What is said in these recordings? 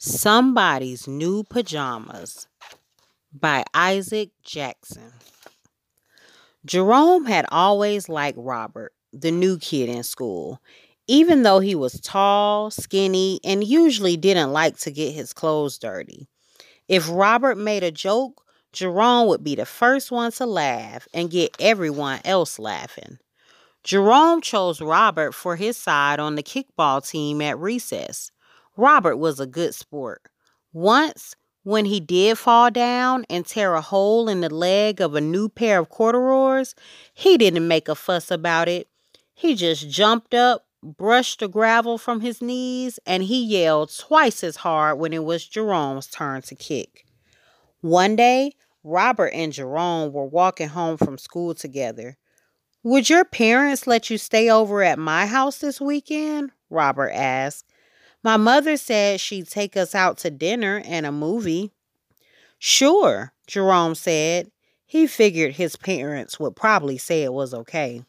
Somebody's New Pajamas by Isaac Jackson. Jerome had always liked Robert, the new kid in school, even though he was tall, skinny, and usually didn't like to get his clothes dirty. If Robert made a joke, Jerome would be the first one to laugh and get everyone else laughing. Jerome chose Robert for his side on the kickball team at recess. Robert was a good sport. Once, when he did fall down and tear a hole in the leg of a new pair of corduroys, he didn't make a fuss about it. He just jumped up, brushed the gravel from his knees, and he yelled twice as hard when it was Jerome's turn to kick. One day, Robert and Jerome were walking home from school together. Would your parents let you stay over at my house this weekend? Robert asked. My mother said she'd take us out to dinner and a movie. Sure, Jerome said. He figured his parents would probably say it was okay.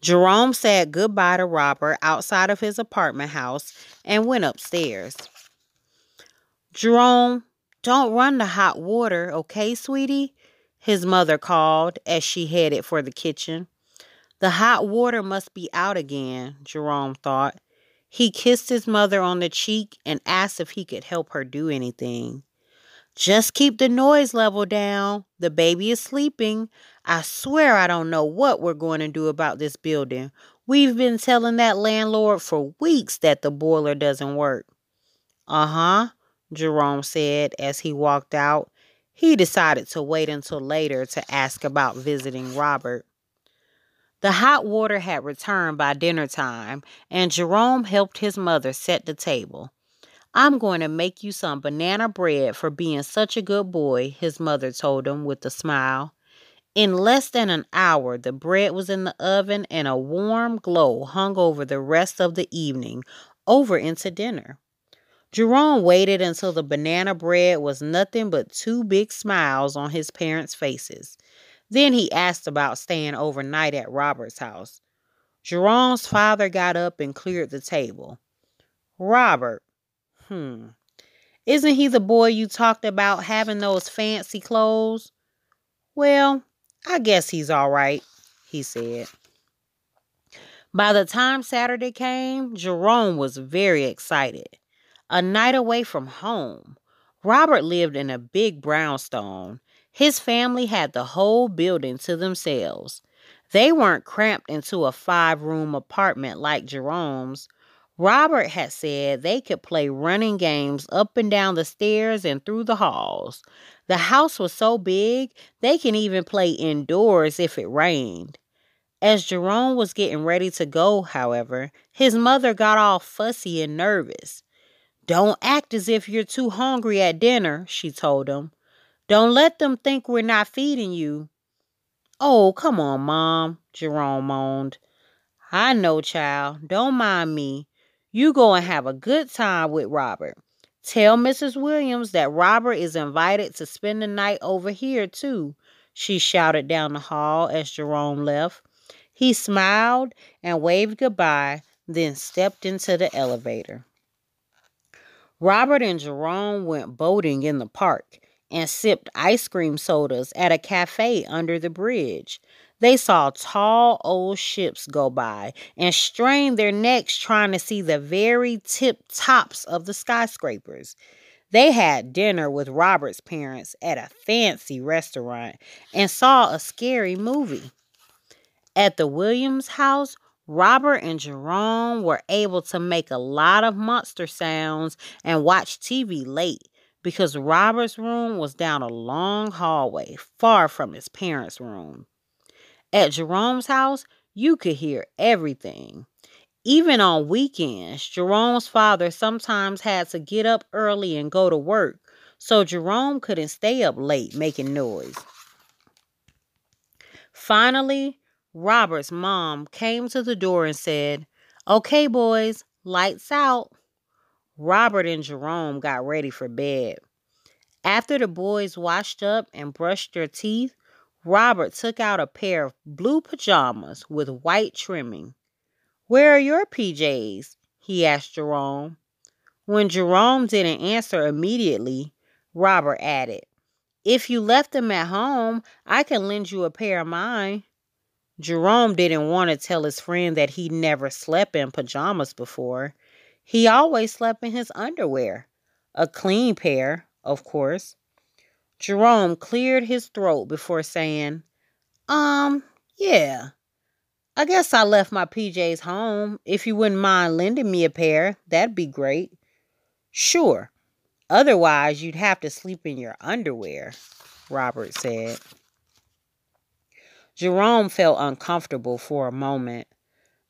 Jerome said goodbye to Robert outside of his apartment house and went upstairs. Jerome, don't run the hot water, okay, sweetie? His mother called as she headed for the kitchen. The hot water must be out again, Jerome thought. He kissed his mother on the cheek and asked if he could help her do anything. Just keep the noise level down. The baby is sleeping. I swear I don't know what we're going to do about this building. We've been telling that landlord for weeks that the boiler doesn't work. Uh huh, Jerome said as he walked out. He decided to wait until later to ask about visiting Robert. The hot water had returned by dinner time, and Jerome helped his mother set the table. I'm going to make you some banana bread for being such a good boy, his mother told him with a smile. In less than an hour, the bread was in the oven and a warm glow hung over the rest of the evening, over into dinner. Jerome waited until the banana bread was nothing but two big smiles on his parents' faces. Then he asked about staying overnight at Robert's house. Jerome's father got up and cleared the table. Robert, hmm, isn't he the boy you talked about having those fancy clothes? Well, I guess he's all right, he said. By the time Saturday came, Jerome was very excited. A night away from home. Robert lived in a big brownstone. His family had the whole building to themselves. They weren't cramped into a five room apartment like Jerome's. Robert had said they could play running games up and down the stairs and through the halls. The house was so big they can even play indoors if it rained. As Jerome was getting ready to go, however, his mother got all fussy and nervous. Don't act as if you're too hungry at dinner, she told him. Don't let them think we're not feeding you. Oh, come on, Mom, Jerome moaned. I know, child. Don't mind me. You go and have a good time with Robert. Tell Mrs. Williams that Robert is invited to spend the night over here, too, she shouted down the hall as Jerome left. He smiled and waved goodbye, then stepped into the elevator. Robert and Jerome went boating in the park and sipped ice cream sodas at a cafe under the bridge. They saw tall old ships go by and strained their necks trying to see the very tip tops of the skyscrapers. They had dinner with Robert's parents at a fancy restaurant and saw a scary movie. At the Williams house, Robert and Jerome were able to make a lot of monster sounds and watch TV late because Robert's room was down a long hallway far from his parents' room. At Jerome's house, you could hear everything. Even on weekends, Jerome's father sometimes had to get up early and go to work, so Jerome couldn't stay up late making noise. Finally, Robert's mom came to the door and said, Okay, boys, lights out. Robert and Jerome got ready for bed. After the boys washed up and brushed their teeth, Robert took out a pair of blue pajamas with white trimming. Where are your PJs? he asked Jerome. When Jerome didn't answer immediately, Robert added, If you left them at home, I can lend you a pair of mine. Jerome didn't want to tell his friend that he'd never slept in pajamas before. He always slept in his underwear. A clean pair, of course. Jerome cleared his throat before saying, Um, yeah. I guess I left my PJs home. If you wouldn't mind lending me a pair, that'd be great. Sure. Otherwise, you'd have to sleep in your underwear, Robert said. Jerome felt uncomfortable for a moment,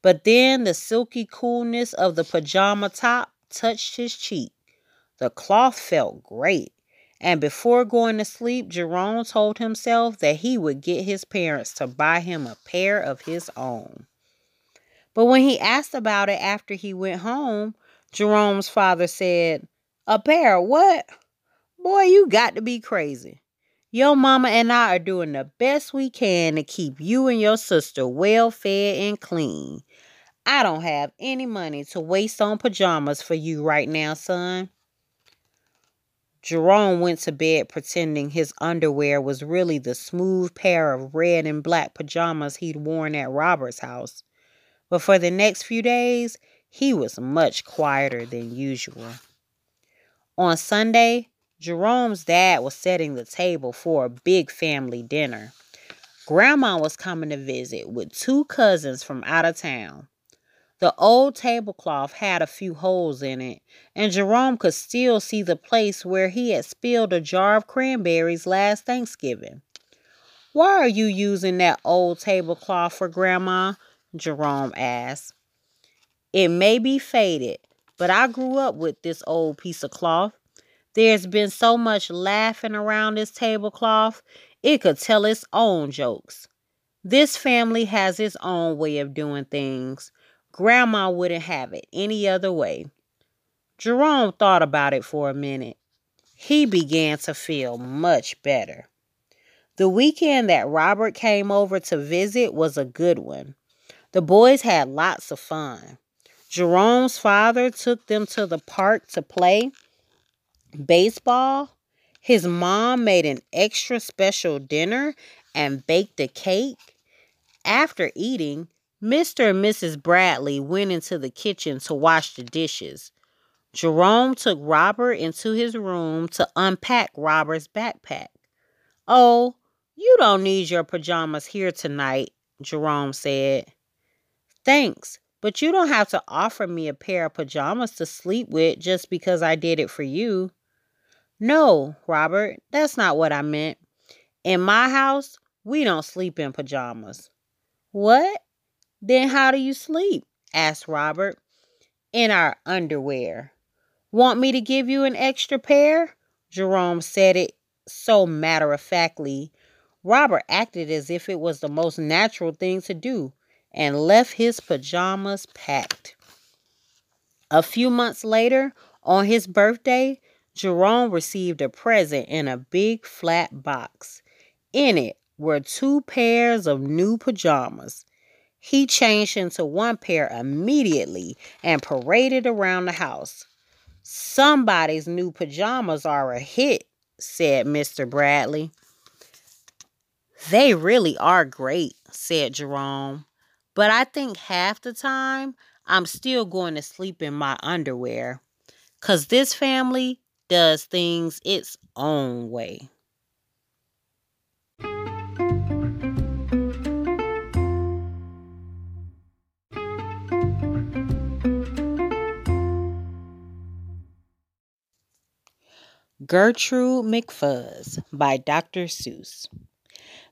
but then the silky coolness of the pajama top touched his cheek. The cloth felt great, and before going to sleep, Jerome told himself that he would get his parents to buy him a pair of his own. But when he asked about it after he went home, Jerome's father said, A pair of what? Boy, you got to be crazy. Your mama and I are doing the best we can to keep you and your sister well fed and clean. I don't have any money to waste on pajamas for you right now, son. Jerome went to bed pretending his underwear was really the smooth pair of red and black pajamas he'd worn at Robert's house. But for the next few days, he was much quieter than usual. On Sunday, Jerome's dad was setting the table for a big family dinner. Grandma was coming to visit with two cousins from out of town. The old tablecloth had a few holes in it, and Jerome could still see the place where he had spilled a jar of cranberries last Thanksgiving. Why are you using that old tablecloth for Grandma? Jerome asked. It may be faded, but I grew up with this old piece of cloth. There's been so much laughing around this tablecloth, it could tell its own jokes. This family has its own way of doing things. Grandma wouldn't have it any other way. Jerome thought about it for a minute. He began to feel much better. The weekend that Robert came over to visit was a good one. The boys had lots of fun. Jerome's father took them to the park to play baseball. His mom made an extra special dinner and baked a cake. After eating, Mr. and Mrs. Bradley went into the kitchen to wash the dishes. Jerome took Robert into his room to unpack Robert's backpack. Oh, you don't need your pajamas here tonight, Jerome said. Thanks, but you don't have to offer me a pair of pajamas to sleep with just because I did it for you. No, Robert, that's not what I meant. In my house, we don't sleep in pajamas. What? Then how do you sleep? asked Robert. In our underwear. Want me to give you an extra pair? Jerome said it so matter of factly. Robert acted as if it was the most natural thing to do and left his pajamas packed. A few months later, on his birthday, Jerome received a present in a big flat box. In it were two pairs of new pajamas. He changed into one pair immediately and paraded around the house. Somebody's new pajamas are a hit, said Mr. Bradley. They really are great, said Jerome. But I think half the time I'm still going to sleep in my underwear. Because this family does things its own way. Gertrude McFuzz by Dr. Seuss.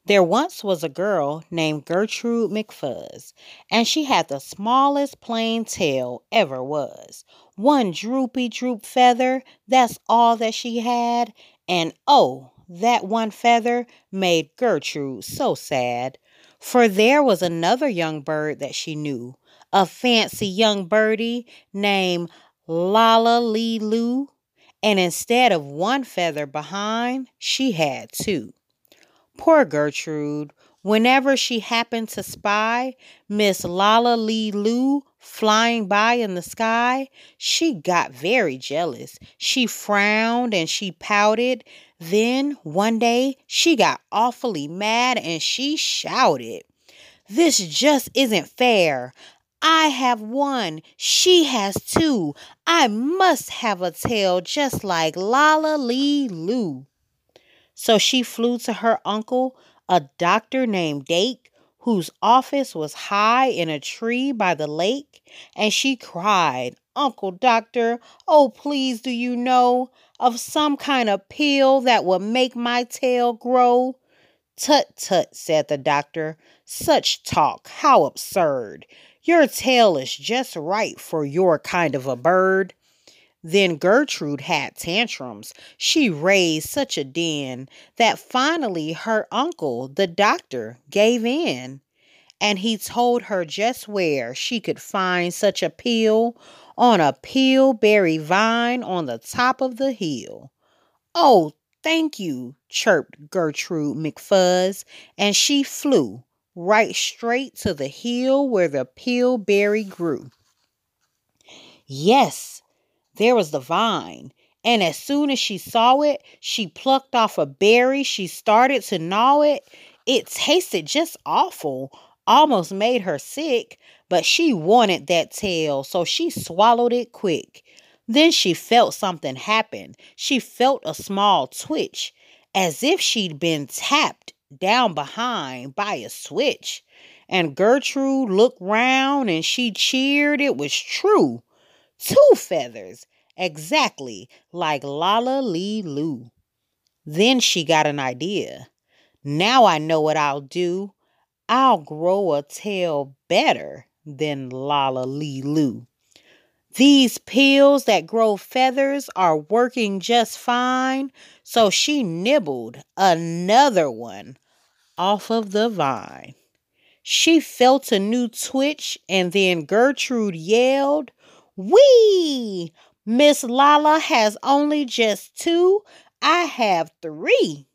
There once was a girl named Gertrude McFuzz, and she had the smallest plain tail ever was. One droopy droop feather, that's all that she had. And oh, that one feather made Gertrude so sad. For there was another young bird that she knew, a fancy young birdie named Lala Lee Lou. And instead of one feather behind, she had two. Poor Gertrude. Whenever she happened to spy Miss Lala Lee Lou flying by in the sky, she got very jealous. She frowned and she pouted. Then one day she got awfully mad and she shouted, This just isn't fair. I have one. She has two. I must have a tail just like Lala Lee Lou. So she flew to her uncle, a doctor named Dake, whose office was high in a tree by the lake, and she cried, Uncle Doctor, oh, please do you know of some kind of pill that will make my tail grow? Tut tut, said the doctor. Such talk, how absurd. Your tail is just right for your kind of a bird. Then Gertrude had tantrums. She raised such a din that finally her uncle, the doctor, gave in. And he told her just where she could find such a pill on a pillberry vine on the top of the hill. Oh, thank you, chirped Gertrude McFuzz, and she flew right straight to the hill where the pillberry grew. Yes, there was the vine. And as soon as she saw it, she plucked off a berry. She started to gnaw it. It tasted just awful, almost made her sick, but she wanted that tail, so she swallowed it quick. Then she felt something happen. She felt a small twitch, as if she'd been tapped down behind by a switch. And Gertrude looked round and she cheered. It was true. Two feathers, exactly like Lala Lee Lou. Then she got an idea. Now I know what I'll do. I'll grow a tail better than Lala Lee Lou. These pills that grow feathers are working just fine, so she nibbled another one off of the vine. She felt a new twitch, and then Gertrude yelled, Wee! Miss Lala has only just two. I have three.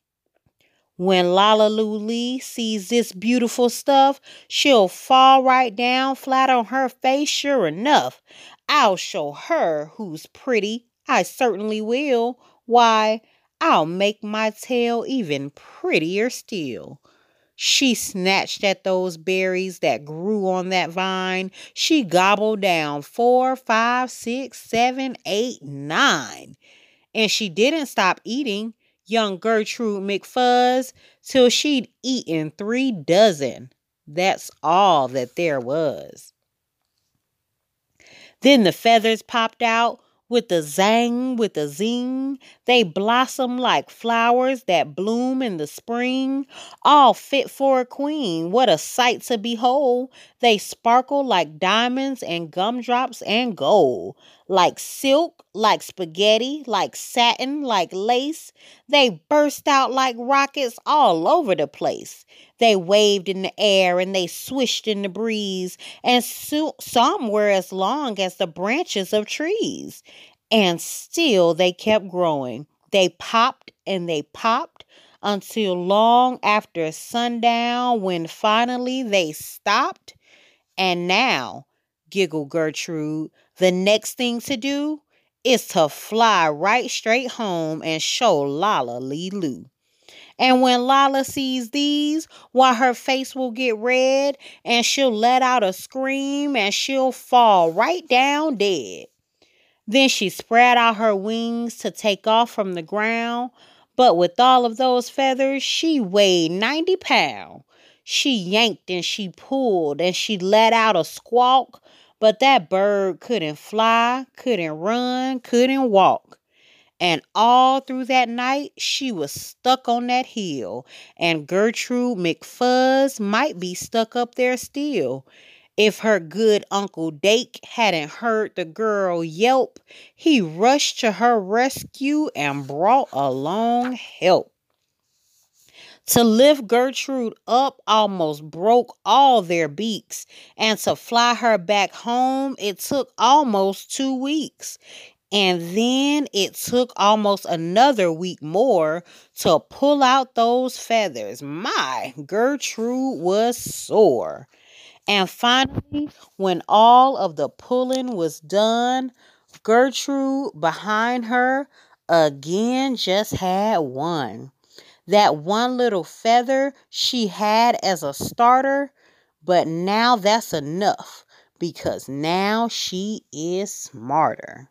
When Lala Lee sees this beautiful stuff, she'll fall right down flat on her face, sure enough. I'll show her who's pretty. I certainly will. Why, I'll make my tail even prettier still. She snatched at those berries that grew on that vine. She gobbled down four, five, six, seven, eight, nine. And she didn't stop eating, young Gertrude McFuzz, till she'd eaten three dozen. That's all that there was. Then the feathers popped out with the zang, with the zing. They blossom like flowers that bloom in the spring, all fit for a queen. What a sight to behold! They sparkle like diamonds and gumdrops and gold, like silk, like spaghetti, like satin, like lace. They burst out like rockets all over the place. They waved in the air and they swished in the breeze, and so- some were as long as the branches of trees. And still they kept growing. They popped and they popped until long after sundown when finally they stopped. And now, giggled Gertrude, the next thing to do is to fly right straight home and show Lala Lee Lou. And when Lala sees these, why her face will get red and she'll let out a scream and she'll fall right down dead. Then she spread out her wings to take off from the ground, but with all of those feathers, she weighed 90 pounds. She yanked and she pulled and she let out a squawk, but that bird couldn't fly, couldn't run, couldn't walk. And all through that night, she was stuck on that hill, and Gertrude McFuzz might be stuck up there still. If her good Uncle Dake hadn't heard the girl yelp, he rushed to her rescue and brought along help. To lift Gertrude up almost broke all their beaks, and to fly her back home, it took almost two weeks. And then it took almost another week more to pull out those feathers. My, Gertrude was sore. And finally, when all of the pulling was done, Gertrude behind her again just had one. That one little feather she had as a starter, but now that's enough because now she is smarter.